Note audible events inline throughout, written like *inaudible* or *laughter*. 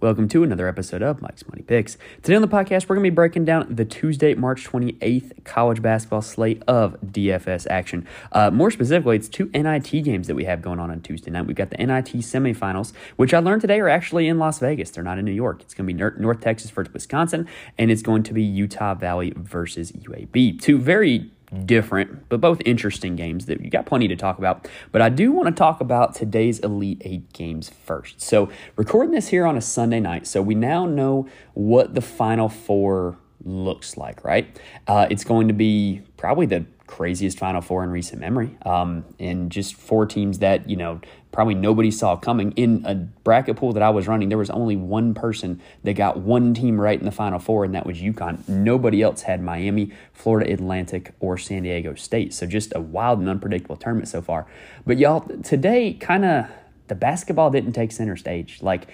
Welcome to another episode of Mike's Money Picks. Today on the podcast, we're going to be breaking down the Tuesday, March 28th college basketball slate of DFS action. Uh, more specifically, it's two NIT games that we have going on on Tuesday night. We've got the NIT semifinals, which I learned today are actually in Las Vegas. They're not in New York. It's going to be North Texas versus Wisconsin, and it's going to be Utah Valley versus UAB. Two very different, but both interesting games that you got plenty to talk about. But I do want to talk about today's Elite Eight games first. So, recording this here on a Sunday night, so we now know what the Final Four looks like, right? Uh, it's going to be probably the craziest Final Four in recent memory. Um, and just four teams that, you know, probably nobody saw coming. In a bracket pool that I was running, there was only one person that got one team right in the Final Four, and that was UConn. Nobody else had Miami, Florida Atlantic, or San Diego State. So just a wild and unpredictable tournament so far. But y'all, today, kind of the basketball didn't take center stage. Like,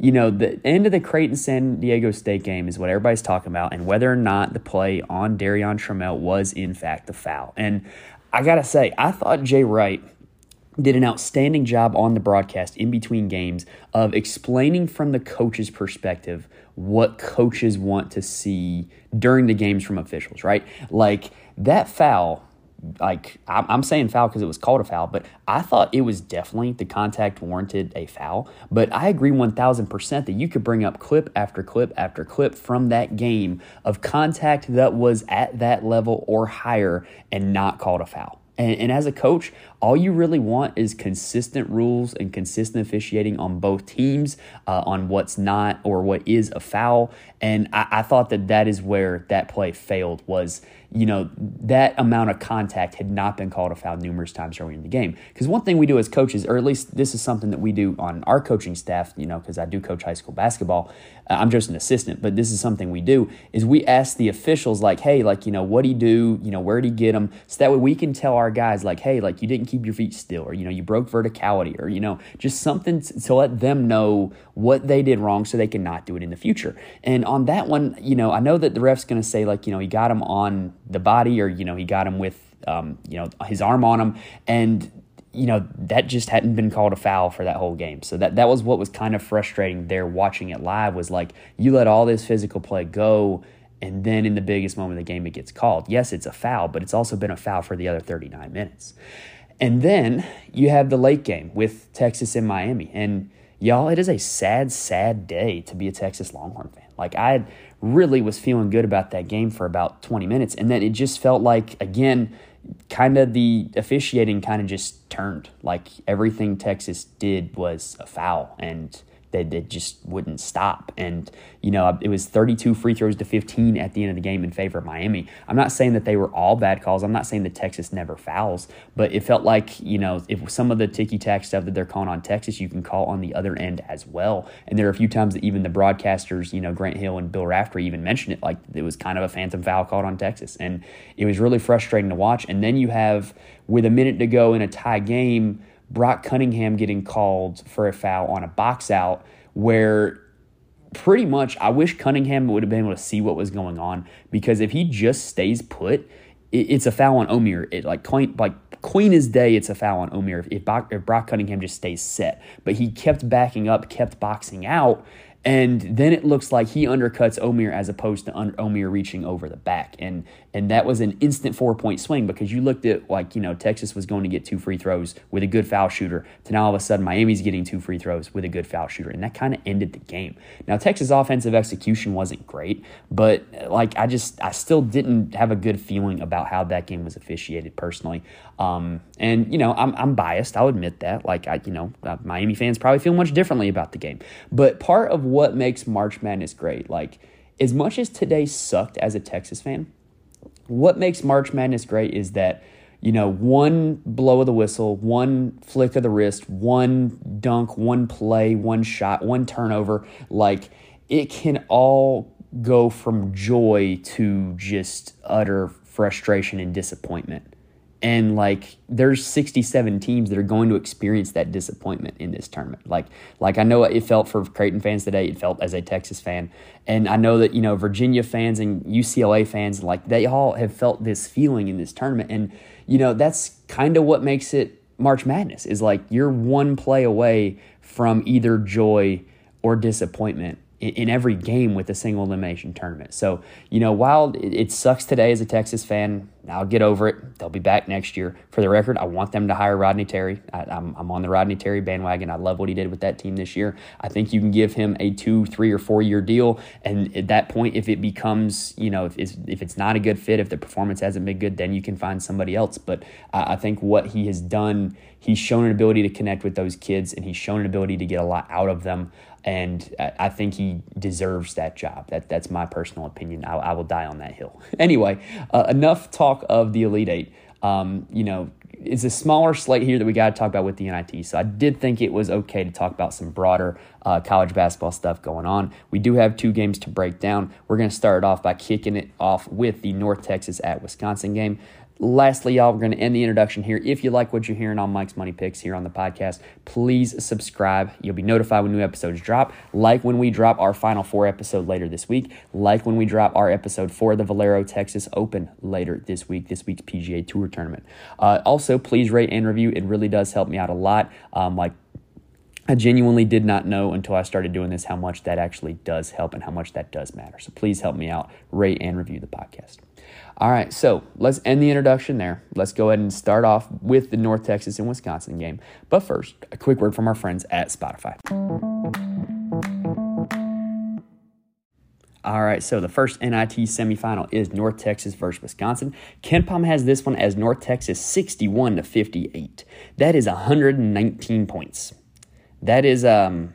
you know, the end of the Creighton San Diego State game is what everybody's talking about, and whether or not the play on Darrion Trammell was in fact a foul. And I gotta say, I thought Jay Wright did an outstanding job on the broadcast in between games of explaining from the coach's perspective what coaches want to see during the games from officials, right? Like that foul like I'm saying foul because it was called a foul, but I thought it was definitely the contact warranted a foul. But I agree 1000% that you could bring up clip after clip after clip from that game of contact that was at that level or higher and not called a foul. And, and, as a coach, all you really want is consistent rules and consistent officiating on both teams uh, on what's not or what is a foul. And I, I thought that that is where that play failed was you know, that amount of contact had not been called a foul numerous times early in the game. Because one thing we do as coaches, or at least this is something that we do on our coaching staff, you know, because I do coach high school basketball. Uh, I'm just an assistant, but this is something we do is we ask the officials like, hey, like, you know, what do you do? You know, where did he get him? So that way we can tell our guys like, hey, like you didn't keep your feet still, or you know, you broke verticality, or you know, just something to let them know what they did wrong so they can not do it in the future. And on that one, you know, I know that the ref's going to say like, you know, he got him on the body or you know he got him with um, you know his arm on him. And you know that just hadn't been called a foul for that whole game. So that that was what was kind of frustrating there watching it live was like you let all this physical play go and then in the biggest moment of the game it gets called. Yes it's a foul but it's also been a foul for the other 39 minutes. And then you have the late game with texas and miami. And y'all it is a sad sad day to be a texas longhorn fan. Like i really was feeling good about that game for about 20 minutes. And then it just felt like, again, kind of the officiating kind of just turned. Like everything Texas did was a foul. And they, they just wouldn't stop. And, you know, it was 32 free throws to 15 at the end of the game in favor of Miami. I'm not saying that they were all bad calls. I'm not saying that Texas never fouls, but it felt like, you know, if some of the ticky tack stuff that they're calling on Texas, you can call on the other end as well. And there are a few times that even the broadcasters, you know, Grant Hill and Bill Raftery even mentioned it, like it was kind of a phantom foul called on Texas. And it was really frustrating to watch. And then you have, with a minute to go in a tie game, Brock Cunningham getting called for a foul on a box out where pretty much I wish Cunningham would have been able to see what was going on because if he just stays put, it's a foul on Omier. It like like Queen is day, it's a foul on Omier if, Brock, if Brock Cunningham just stays set. But he kept backing up, kept boxing out, and then it looks like he undercuts Omier as opposed to Omier reaching over the back. And and that was an instant four point swing because you looked at like, you know, Texas was going to get two free throws with a good foul shooter to now all of a sudden Miami's getting two free throws with a good foul shooter. And that kind of ended the game. Now, Texas offensive execution wasn't great, but like I just, I still didn't have a good feeling about how that game was officiated personally. Um, and, you know, I'm, I'm biased. I'll admit that. Like, I, you know, uh, Miami fans probably feel much differently about the game. But part of what makes March Madness great, like, as much as today sucked as a Texas fan, what makes March Madness great is that you know, one blow of the whistle, one flick of the wrist, one dunk, one play, one shot, one turnover, like it can all go from joy to just utter frustration and disappointment and like there's 67 teams that are going to experience that disappointment in this tournament. Like like i know it felt for creighton fans today it felt as a texas fan. And i know that you know virginia fans and ucla fans like they all have felt this feeling in this tournament. And you know that's kind of what makes it march madness is like you're one play away from either joy or disappointment in every game with a single elimination tournament. So, you know, while it sucks today as a Texas fan, I'll get over it. They'll be back next year. For the record, I want them to hire Rodney Terry. I, am I'm on the Rodney Terry bandwagon. I love what he did with that team this year. I think you can give him a two, three, or four year deal. And at that point, if it becomes, you know, if it's, if it's not a good fit, if the performance hasn't been good, then you can find somebody else. But I think what he has done, he's shown an ability to connect with those kids and he's shown an ability to get a lot out of them and I think he deserves that job. That that's my personal opinion. I, I will die on that hill. *laughs* Anyway, uh, enough talk of the Elite Eight. Um, you know, it's a smaller slate here that we got to talk about with the NIT. So I did think it was okay to talk about some broader uh, college basketball stuff going on. We do have two games to break down. We're going to start off by kicking it off with the North Texas at Wisconsin game. Lastly, y'all, we're going to end the introduction here. If you like what you're hearing on Mike's Money Picks here on the podcast, please subscribe. You'll be notified when new episodes drop. Like when we drop our final four episode later this week. Like when we drop our episode for the Valero Texas Open later this week, this week's PGA Tour tournament. Uh, also, please rate and review. It really does help me out a lot. Um, like I genuinely did not know until I started doing this how much that actually does help and how much that does matter. So please help me out, rate and review the podcast. All right, so let's end the introduction there. Let's go ahead and start off with the North Texas and Wisconsin game. But first, a quick word from our friends at Spotify. All right, so the first NIT semifinal is North Texas versus Wisconsin. KenPom has this one as North Texas 61 to 58. That is 119 points. That is um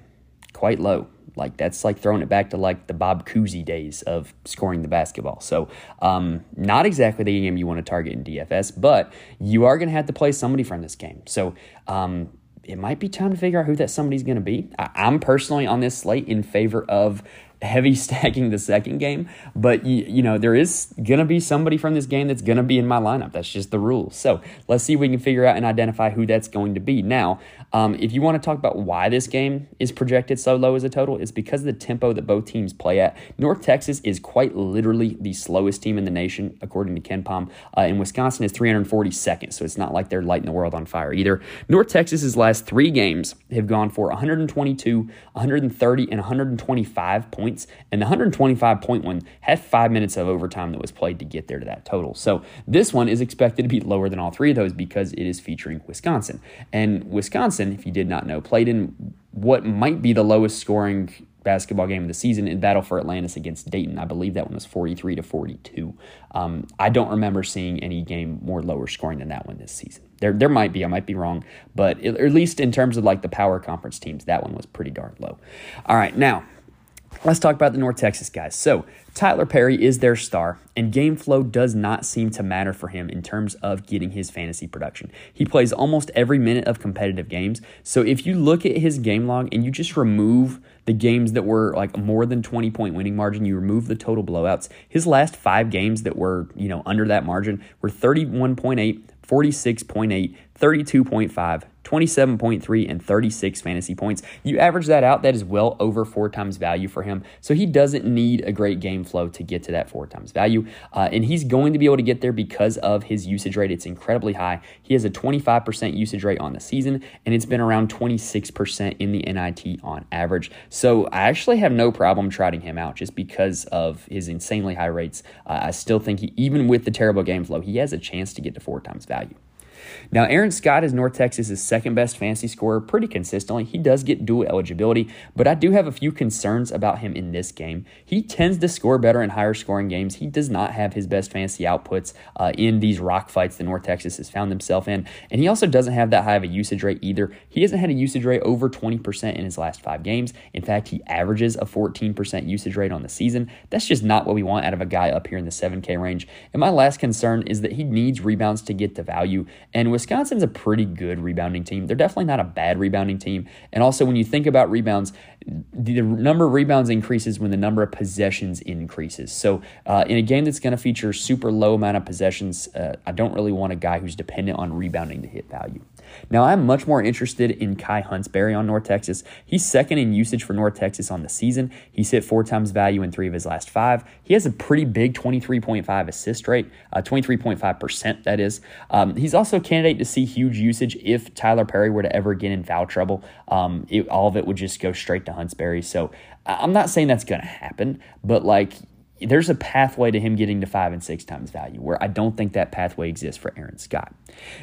quite low. Like that's like throwing it back to like the Bob Cousy days of scoring the basketball. So um, not exactly the game you want to target in DFS, but you are going to have to play somebody from this game. So um, it might be time to figure out who that somebody's going to be. I- I'm personally on this slate in favor of heavy *laughs* stacking the second game, but you, you know, there is going to be somebody from this game that's going to be in my lineup. That's just the rules. So let's see if we can figure out and identify who that's going to be. Now, um, if you want to talk about why this game is projected so low as a total, it's because of the tempo that both teams play at. North Texas is quite literally the slowest team in the nation, according to KenPom, uh, and Wisconsin is 342nd, so it's not like they're lighting the world on fire either. North Texas's last three games have gone for 122, 130, and 125 points, and the 125 point one had five minutes of overtime that was played to get there to that total. So this one is expected to be lower than all three of those because it is featuring Wisconsin, and Wisconsin Wisconsin, if you did not know, played in what might be the lowest scoring basketball game of the season in Battle for Atlantis against Dayton. I believe that one was 43 to 42. Um, I don't remember seeing any game more lower scoring than that one this season. There, there might be. I might be wrong, but it, at least in terms of like the power conference teams, that one was pretty darn low. All right, now let's talk about the North Texas guys. So Tylor Perry is their star, and game flow does not seem to matter for him in terms of getting his fantasy production. He plays almost every minute of competitive games. So if you look at his game log and you just remove the games that were like more than 20 point winning margin, you remove the total blowouts, his last five games that were, you know, under that margin were 31.8, 46.8, 32.5, 27.3 and 36 fantasy points. You average that out, that is well over four times value for him. So he doesn't need a great game flow to get to that four times value. Uh, and he's going to be able to get there because of his usage rate. It's incredibly high. He has a 25% usage rate on the season, and it's been around 26% in the NIT on average. So I actually have no problem trotting him out just because of his insanely high rates. Uh, I still think he, even with the terrible game flow, he has a chance to get to four times value. Now, Aaron Scott is North Texas's second best fantasy scorer pretty consistently. He does get dual eligibility, but I do have a few concerns about him in this game. He tends to score better in higher scoring games. He does not have his best fantasy outputs uh, in these rock fights that North Texas has found himself in, and he also doesn't have that high of a usage rate either. He hasn't had a usage rate over 20% in his last five games. In fact, he averages a 14% usage rate on the season. That's just not what we want out of a guy up here in the 7K range. And my last concern is that he needs rebounds to get to value. And Wisconsin's a pretty good rebounding team. They're definitely not a bad rebounding team. And also, when you think about rebounds, the number of rebounds increases when the number of possessions increases. So, uh, in a game that's going to feature super low amount of possessions, uh, I don't really want a guy who's dependent on rebounding to hit value. Now, I'm much more interested in Kai Huntsberry on North Texas. He's second in usage for North Texas on the season. He's hit four times value in three of his last five. He has a pretty big 23.5 assist rate, uh, 23.5%, that is. Um, he's also candidate to see huge usage if Tylor Perry were to ever get in foul trouble. Um, it, all of it would just go straight to Huntsberry. So I'm not saying that's going to happen, but like there's a pathway to him getting to five and six times value where I don't think that pathway exists for Aaron Scott.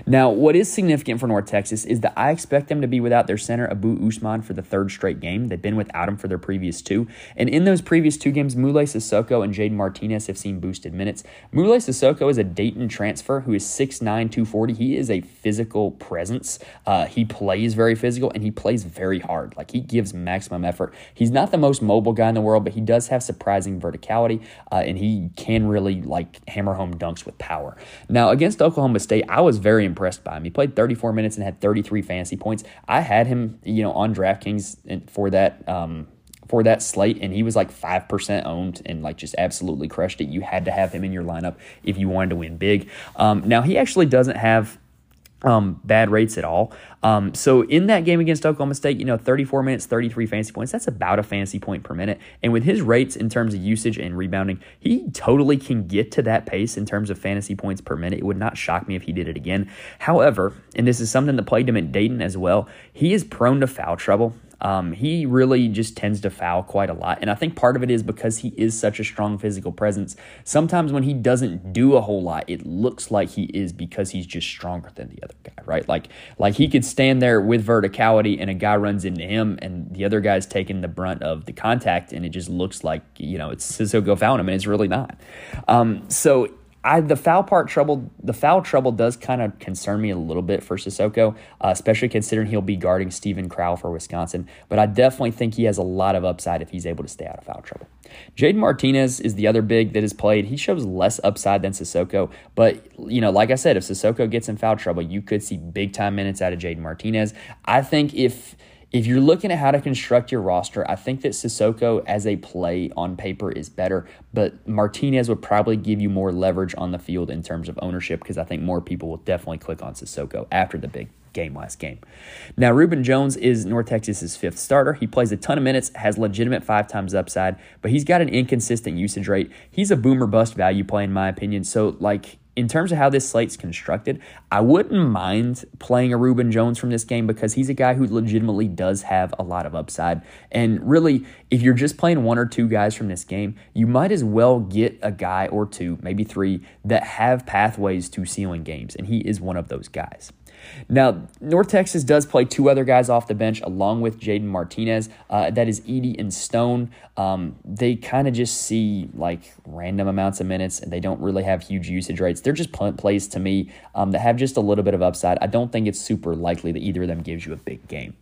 Now, what is significant for North Texas is that I expect them to be without their center, Abou Ousmane, for the third straight game. They've been without him for their previous two. And in those previous two games, Moulaye Sissoko and Jayden Martinez have seen boosted minutes. Moulaye Sissoko is a Dayton transfer who is 6'9, 240. He is a physical presence. Uh, he plays very physical and he plays very hard. Like he gives maximum effort. He's not the most mobile guy in the world, but he does have surprising verticality uh, and he can really like hammer home dunks with power. Now, against Oklahoma State, I was very impressed by him. He played 34 minutes and had 33 fantasy points. I had him, you know, on DraftKings for that. Um, for that slate, and he was like 5% owned and like just absolutely crushed it. You had to have him in your lineup if you wanted to win big. Um, now, he actually doesn't have um, bad rates at all. Um, so in that game against Oklahoma State, you know, 34 minutes, 33 fantasy points, that's about a fantasy point per minute. And with his rates in terms of usage and rebounding, he totally can get to that pace in terms of fantasy points per minute. It would not shock me if he did it again. However, and this is something that plagued him at Dayton as well, he is prone to foul trouble. Um, he really just tends to foul quite a lot. And I think part of it is because he is such a strong physical presence. Sometimes when he doesn't do a whole lot, it looks like he is because he's just stronger than the other guy, right? Like, like he could stand there with verticality and a guy runs into him and the other guy's taking the brunt of the contact and it just looks like, you know, it's Sissoko found him and it's really not. Um, so I the foul part trouble the foul trouble does kind of concern me a little bit for Sissoko, uh, especially considering he'll be guarding Steven Crowl for Wisconsin. But I definitely think he has a lot of upside if he's able to stay out of foul trouble. Jayden Martinez is the other big that has played. He shows less upside than Sissoko, but you know, like I said, if Sissoko gets in foul trouble, you could see big time minutes out of Jayden Martinez. I think if if you're looking at how to construct your roster, I think that Sissoko as a play on paper is better, but Martinez would probably give you more leverage on the field in terms of ownership because I think more people will definitely click on Sissoko after the big game last game. Now, Rubin Jones is North Texas's fifth starter. He plays a ton of minutes, has legitimate five times upside, but he's got an inconsistent usage rate. He's a boomer bust value play, in my opinion. So, like, in terms of how this slate's constructed, I wouldn't mind playing a Rubin Jones from this game because he's a guy who legitimately does have a lot of upside. And really, if you're just playing one or two guys from this game, you might as well get a guy or two, maybe three, that have pathways to ceiling games. And he is one of those guys. Now, North Texas does play two other guys off the bench along with Jayden Martinez. Uh, that is Edey and Stone. Um, they kind of just see like random amounts of minutes and they don't really have huge usage rates. They're just punt plays to me um, that have just a little bit of upside. I don't think it's super likely that either of them gives you a big game.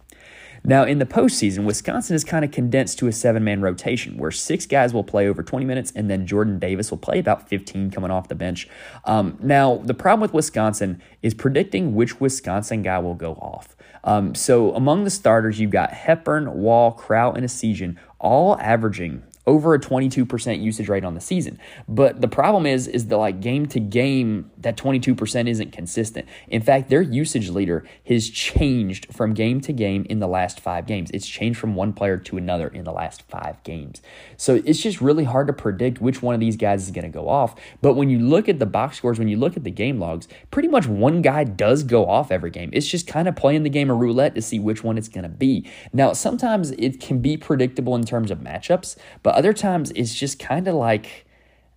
Now, in the postseason, Wisconsin is kind of condensed to a seven man rotation where six guys will play over 20 minutes and then Jordan Davis will play about 15 coming off the bench. Um, now, the problem with Wisconsin is predicting which Wisconsin guy will go off. Um, so, among the starters, you've got Hepburn, Wahl, Crowl, and Essegian all averaging over a 22% usage rate on the season. But the problem is is the like game to game that 22% isn't consistent. In fact, their usage leader has changed from game to game in the last 5 games. It's changed from one player to another in the last 5 games. So it's just really hard to predict which one of these guys is going to go off. But when you look at the box scores, when you look at the game logs, pretty much one guy does go off every game. It's just kind of playing the game of roulette to see which one it's going to be. Now, sometimes it can be predictable in terms of matchups, but but other times it's just kind of like,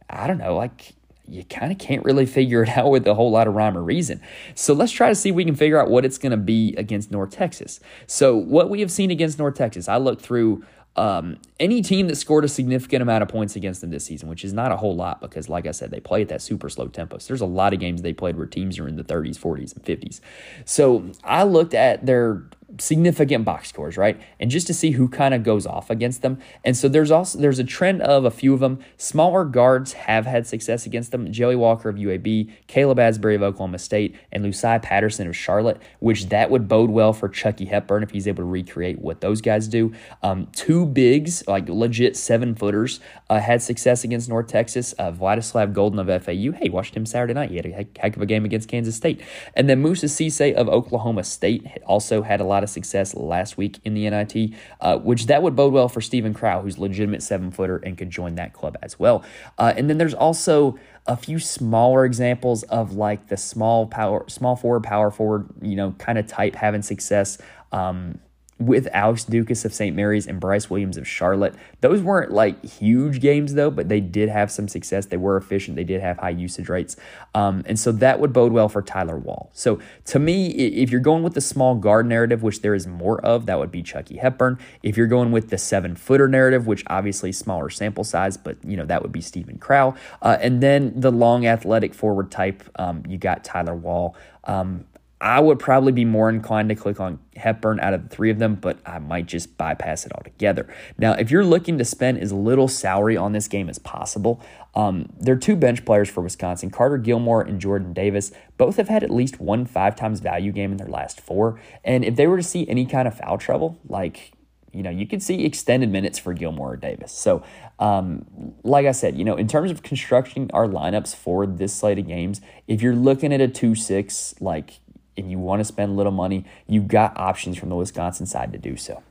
I don't know, like you kind of can't really figure it *laughs* out with a whole lot of rhyme or reason. So let's try to see if we can figure out what it's going to be against North Texas. So, what we have seen against North Texas, I looked through um, any team that scored a significant amount of points against them this season, which is not a whole lot because, like I said, they play at that super slow tempo. So there's a lot of games they played where teams are in the 30s, 40s, and 50s. So I looked at their significant box scores, right? And just to see who kind of goes off against them. And so there's also there's a trend of a few of them. Smaller guards have had success against them. Joey Walker of UAB, Caleb Asberry of Oklahoma State, and Lu'Cye Patterson of Charlotte, which that would bode well for Chucky Hepburn if he's able to recreate what those guys do. Um, two bigs, like legit seven footers, uh, had success against North Texas. Uh, Vladislav Goldin of FAU. Hey, watched him Saturday night. He had a heck of a game against Kansas State. And then Moussa Cisse of Oklahoma State also had a lot of success last week in the NIT, uh, which that would bode well for Steven Crowl, who's legitimate seven footer and could join that club as well. Uh, and then there's also a few smaller examples of like the small power, small forward, power forward, you know, kind of type having success. Um, with Alex Ducas of St. Mary's and Brice Williams of Charlotte. Those weren't like huge games though, but they did have some success. They were efficient. They did have high usage rates. Um, and so that would bode well for Tyler Wahl. So to me, if you're going with the small guard narrative, which there is more of, that would be Chucky Hepburn. If you're going with the seven footer narrative, which obviously smaller sample size, but you know, that would be Steven Crowl. Uh, and then the long athletic forward type, um, you got Tyler Wahl. Um, I would probably be more inclined to click on Hepburn out of the three of them, but I might just bypass it altogether. Now, if you're looking to spend as little salary on this game as possible, um, there are two bench players for Wisconsin Carter Gilmore and Jordan Davis. Both have had at least one five times value game in their last four. And if they were to see any kind of foul trouble, like you know, you could see extended minutes for Gilmore or Davis. So, um, like I said, you know, in terms of constructing our lineups for this slate of games, if you're looking at a 2 6, like and you want to spend little money, you've got options from the Wisconsin side to do so.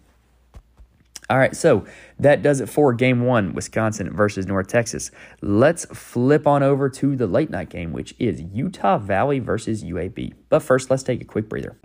All right, so that does it for game one, Wisconsin versus North Texas. Let's flip on over to the late night game, which is Utah Valley versus UAB. But first, let's take a quick breather.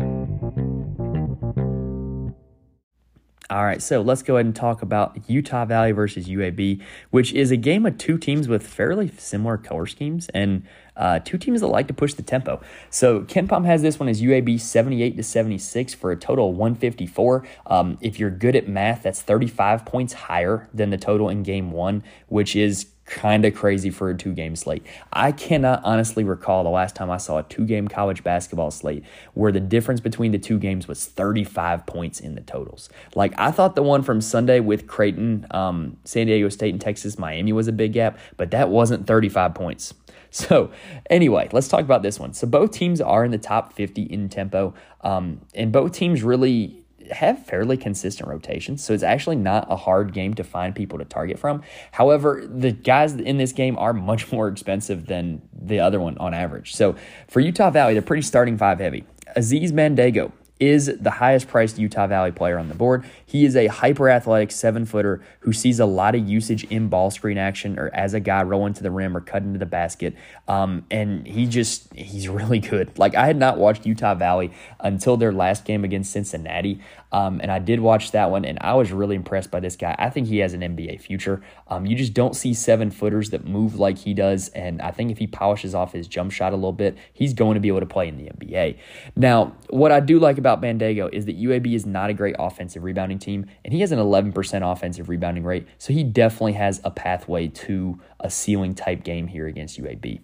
All right, so let's go ahead and talk about Utah Valley versus UAB, which is a game of two teams with fairly similar color schemes and uh, two teams that like to push the tempo. So KenPom has this one as UAB 78 to 76 for a total of 154. Um, if you're good at math, that's 35 points higher than the total in game one, which is kind of crazy for a two game slate. I cannot honestly recall the last time I saw a two game college basketball slate where the difference between the two games was 35 points in the totals. Like, I thought the one from Sunday with Creighton, um, San Diego State, and Texas Miami was a big gap, but that wasn't 35 points. *laughs* So, anyway, let's talk about this one. So, both teams are in the top 50 in tempo, um, and both teams really have fairly consistent rotations, so it's actually not a hard game to find people to target from. However, the guys in this game are much *laughs* more expensive than the other one on average. So for Utah Valley, they're pretty starting five heavy. Aziz Bandaogo, is the highest priced Utah Valley player on the board. He is a hyper athletic seven footer who sees a lot of usage in ball screen action or as a guy rolling to the rim or cutting to the basket. Um, and he just, he's really good. Like, I had not watched Utah Valley until their last game against Cincinnati. Um, and I did watch that one, and I was really impressed by this guy. I think he has an NBA future. Um, you just don't see seven footers that move like he does. And I think if he polishes off his jump shot a little bit, he's going to be able to play in the NBA. Now, what I do like about about Bandaogo is that UAB is not a great offensive rebounding team, and he has an 11% offensive rebounding rate, so he definitely has a pathway to a ceiling type game here against UAB.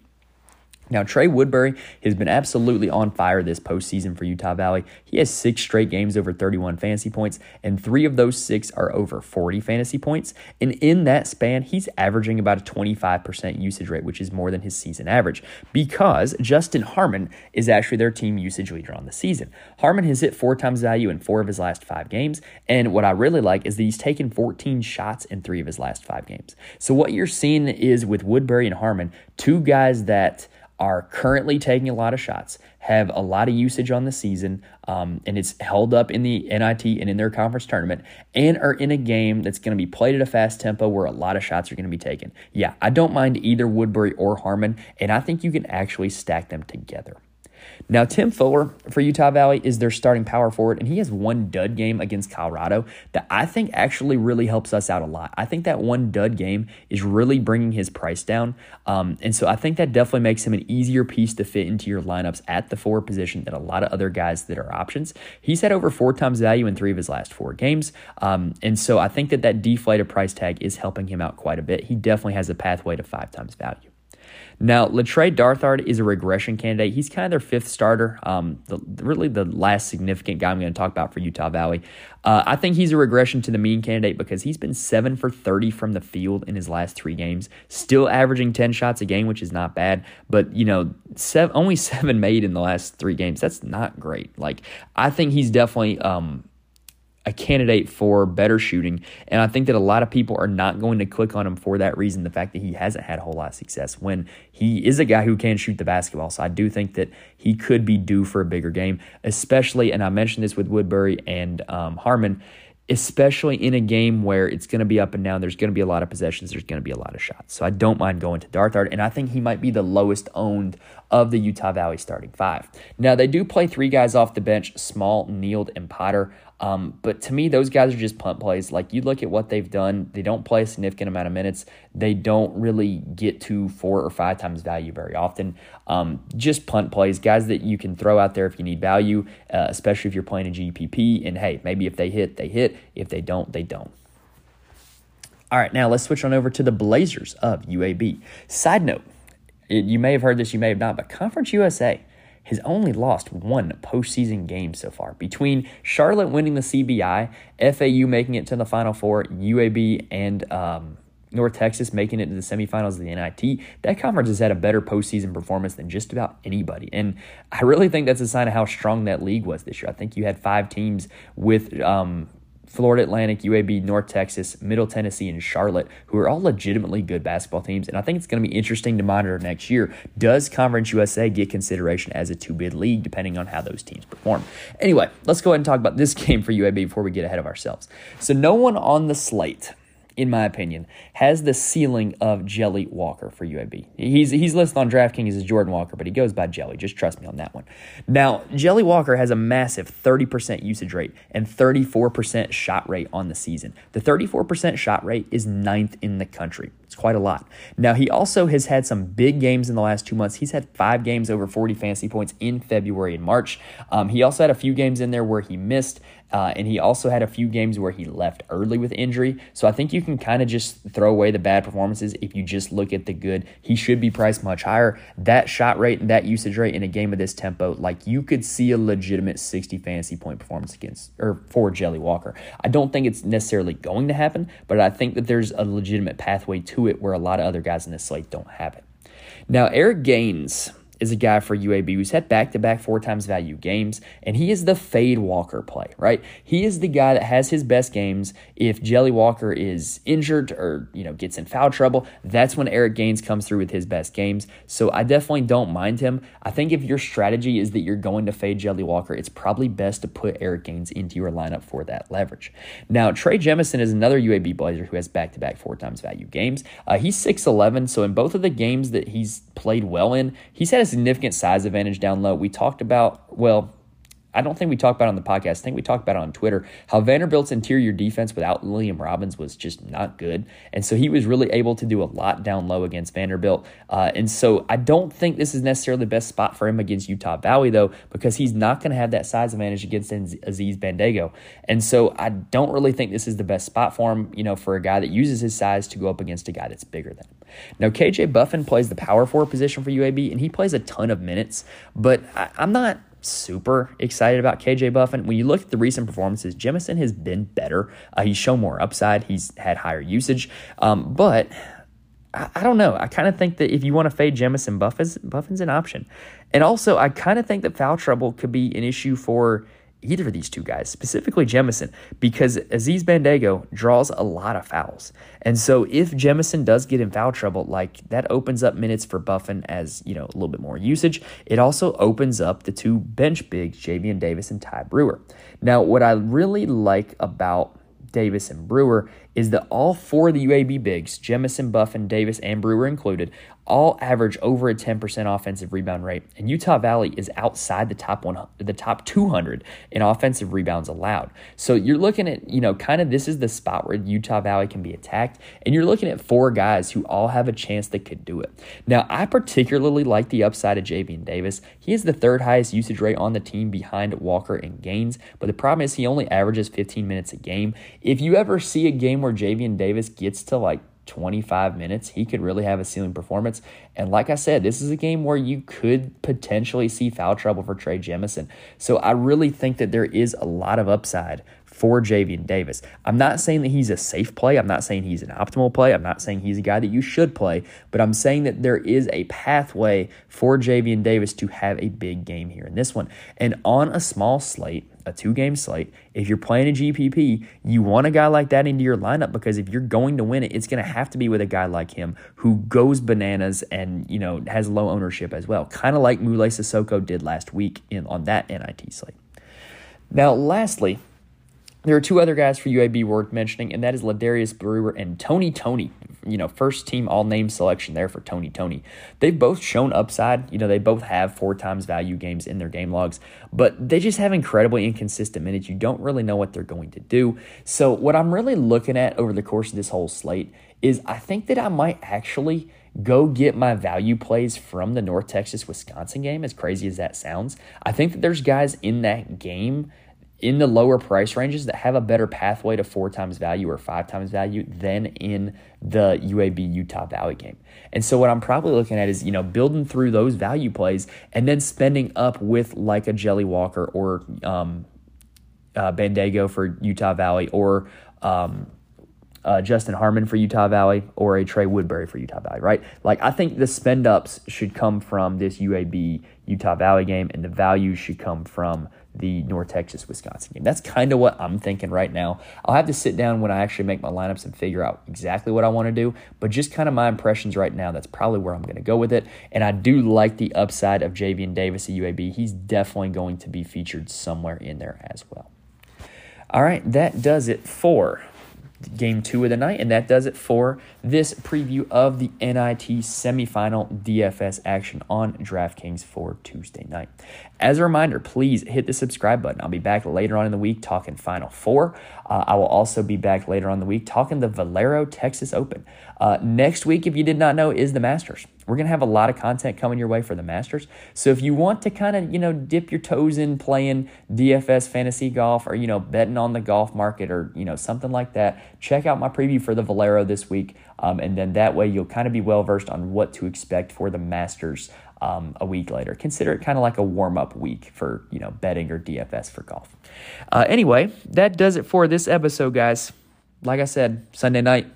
Now, Trey Woodbury has been absolutely on fire this postseason for Utah Valley. He has six straight games over 31 fantasy points, and three of those six are over 40 fantasy points. And in that span, he's averaging about a 25% usage rate, which is more than his season average, because Justin Harmon is actually their team usage leader on the season. Harmon has hit four times value in four of his last five games, and what I really like is that he's taken 14 shots in three of his last five games. So, what you're seeing is with Woodbury and Harmon, two guys that are currently taking a lot of shots, have a lot of usage on the season, um, and it's held up in the NIT and in their conference tournament, and are in a game that's going to be played at a fast tempo where a lot of shots are going to be taken. Yeah, I don't mind either Woodbury or Harmon, and I think you can actually stack them together. Now, Tim Fuller for Utah Valley is their starting power forward, and he has one dud game against Colorado that I think actually really helps us out a lot. I think that one dud game is really bringing his price down. Um, and so I think that definitely makes him an easier piece to fit into your lineups at the forward position than a lot of other guys that are options. He's had over four times value in three of his last four games. Um, and so I think that that deflated price tag is helping him out quite a bit. He definitely has a pathway to five times value. Now, Le'Tre Darthard is a regression candidate. He's kind of their fifth starter, um, the, really the last significant guy I'm going to talk about for Utah Valley. Uh, I think he's a regression to the mean candidate because he's been 7 for 30 from the field in his last three games, still averaging 10 shots a game, which is not bad. But, you know, seven, only *laughs* seven made in the last three games. That's not great. Like, I think he's definitely. Um, a candidate for better shooting. And I think that a lot of people are not going to click on him for that reason the fact that he hasn't had a whole lot of success when he is a guy who can shoot the basketball. So I do think that he could be due for a bigger game, especially, and I mentioned this with Woodbury and um, Harmon especially in a game where it's going to be up and down. There's going to be a lot of possessions. There's going to be a lot of shots. So I don't mind going to Darthard, and I think he might be the lowest owned of the Utah Valley starting five. Now, they do play three guys off the bench Small, Nield, and Potter. Um, but to me, those guys are just punt plays. Like you look at what they've done, they don't play a significant amount of minutes. They don't really get to four or five times value very often. Um, just punt plays, guys that you can throw out there if you need value, uh, especially if you're playing a GPP. And hey, maybe if they hit, they hit. If they don't, they don't. All right, now let's switch on over to the Blazers of UAB. Side note, you may have heard this, you may have not, but Conference USA has only lost one postseason game so far. Between Charlotte winning the CBI, FAU making it to the Final Four, UAB and um, North Texas making it to the semifinals of the NIT, that conference has had a better postseason performance than just about anybody. And I really think that's a sign of how strong that league was this year. I think you had five teams with um, Florida Atlantic, UAB, North Texas, Middle Tennessee, and Charlotte, who are all legitimately good basketball teams. And I think it's going to be interesting to monitor next year. Does Conference USA get consideration as a two bid league, depending on how those teams perform? Anyway, let's go ahead and talk about this *laughs* game for UAB before we get ahead of ourselves. So, no one on the slate in my opinion, has the ceiling of Jelly Walker for UAB. He's he's listed on DraftKings as Jordan Walker, but he goes by Jelly. Just trust me on that one. Now, Jelly Walker has a massive 30% usage rate and 34% shot rate on the season. The 34% shot rate is ninth in the country. It's quite a lot. Now, he also has had some big games in the last two months. He's had five games over 40 fantasy points in February and March. Um, he also had a few games in there where he missed. Uh, and he also had a few games where he left early with injury. So I think you can kind of just throw away the bad performances if you just look at the good. He should be priced much higher. That shot rate and that usage rate in a game of this tempo, like you could see a legitimate 60 fantasy point performance against or for Jelly Walker. I don't think it's necessarily going to happen, but I think that there's a legitimate pathway to it where a lot of other guys in this slate don't have it. Now, Eric Gaines is a guy for UAB who's had back to back four times value games, and he is the fade Walker play, right? He is the guy that has his best games. If Jelly Walker is injured or you know gets in foul trouble, that's when Eric Gaines comes through with his best games. So I definitely don't mind him. I think if your strategy is that you're going to fade Jelly Walker, it's probably best to put Eric Gaines into your lineup for that leverage. Now Trey Jemison is another UAB Blazer who has back to back four times value games. Uh, he's six eleven, so in both of the games that he's played well in, he's had significant size advantage down low. We talked about, well, I don't think we talked about on the podcast. I think we talked about on Twitter how Vanderbilt's interior defense without William Robbins was just not good. And so he was really able to do a lot down low against Vanderbilt. Uh, and so I don't think this is necessarily the best spot for him against Utah Valley, though, because he's not going to have that size advantage against Aziz Bandaogo. And so I don't really think this is the best spot for him, you know, for a guy that uses his size to go up against a guy that's bigger than him. Now, KJ Buffen plays the power forward position for UAB, and he plays a ton of minutes, but I, I'm not super excited about KJ Buffen. When you look at the recent performances, Jemison has been better. Uh, he's shown more upside. He's had higher usage. Um, but I, I, don't know. I kind of think that if you want to fade Jemison, Buffen's, Buffen's an option. And also, I kind of think that foul trouble could be an issue for either of these two guys, specifically Jemison, because Aziz Bandaogo draws a lot of fouls. And so if Jemison does get in foul trouble, like that opens up minutes for Buffen as, you know, a little bit more usage. It also opens up the two bench bigs, Javian Davis and Ty Brewer. Now, what I really like about Davis and Brewer is that all four of the UAB bigs, Jemison, Buffen, Davis, and Brewer included, all average over a 10% offensive rebound rate, and Utah Valley is outside the top one, the top 200 in offensive rebounds allowed. So you're looking at, you know, kind of this is the spot where Utah Valley can be attacked, and you're looking at four guys who all have a chance that could do it. Now, I particularly like the upside of Javian Davis. He is the third highest usage rate on the team behind Walker and Gaines, but the problem is he only averages 15 minutes a game. If you ever see a game where Javian Davis gets to like 25 minutes, he could really have a ceiling performance. And like I said, this is a game where you could potentially see foul trouble for Trey Jemison. So I really think that there is a lot of upside for Javian Davis. I'm not saying that he's a safe play. I'm not saying he's an optimal play. I'm not saying he's a guy that you should play, but I'm saying that there is a pathway for Javian Davis to have a big game here in this one. And on a small slate, a two game slate. If you're playing a GPP, you want a guy like that into your lineup because if you're going to win it, it's going to have to be with a guy like him who goes bananas and you know has low ownership as well, kind of like Moulaye Sissoko did last week in on that NIT slate. Now, lastly, there are two other guys for UAB worth mentioning, and that is Ladarius Brewer and Tony Toney. You know, first team all name selection there for Tony Toney. They've both shown upside. You know, they both have four times value games in their game logs, but they just have incredibly inconsistent minutes. You don't really know what they're going to do. So, what I'm really looking at over the course of this whole slate is I think that I might actually go get my value plays from the North Texas Wisconsin game, as crazy as that sounds. I think that there's guys in that game in the lower price ranges that have a better pathway to four times value or five times value than in the UAB Utah Valley game. And so what I'm probably looking at is, you know, building through those value plays and then spending up with like a Jelly Walker or um, uh, for Utah Valley or um, uh, Justin Harmon for Utah Valley or a Trey Woodbury for Utah Valley, right? Like, I think the spend ups should come from this UAB Utah Valley game, and the value should come from the North Texas Wisconsin game. That's kind of what I'm thinking right now. I'll have to sit down when I actually make my lineups and figure out exactly what I want to do, but just kind of my impressions right now, that's probably where I'm going to go with it. And I do like the upside of Javian Davis at UAB. He's definitely going to be featured somewhere in there as well. All right, that does it for game two of the night. And that does it for this preview of the NIT semifinal DFS action on DraftKings for Tuesday night. As a reminder, please hit the subscribe button. I'll be back later on in the week talking Final Four. Uh, I will also be back later on the week talking the Valero Texas Open. Uh, next week, if you did not know, is the Masters. We're going to have a lot of content coming your way for the Masters. So if you want to kind of, you know, dip your toes in playing DFS fantasy golf or, you know, betting on the golf market or, you know, something like that, check out my preview for the Valero this week. Um, and then that way you'll kind of be well versed on what to expect for the Masters um, a week later. Consider it kind of like a warm up week for, you know, betting or DFS for golf. Uh, anyway, that does it for this episode, guys. Like I said, Sunday night,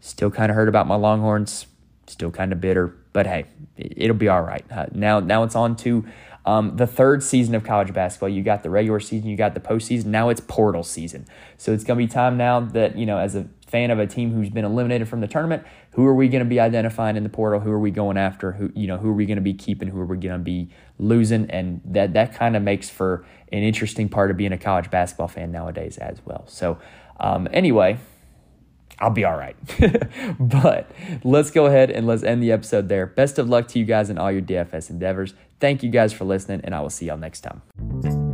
still kind of heard about my Longhorns, still kind of bitter but hey, it'll be all right. Uh, now, now it's on to um, the third season of college basketball. You got the regular season, you got the postseason. Now it's portal season. So it's going to be time now that you know, as a fan of a team who's been eliminated from the tournament, who are we going to be identifying in the portal? Who are we going after? Who you know, who are we going to be keeping? Who are we going to be losing? And that that kind of makes for an interesting part of being a college basketball fan nowadays as well. So um, anyway, I'll be all right. *laughs* but let's go ahead and let's end the episode there. Best of luck to you guys in all your DFS endeavors. Thank you guys for listening, and I will see y'all next time.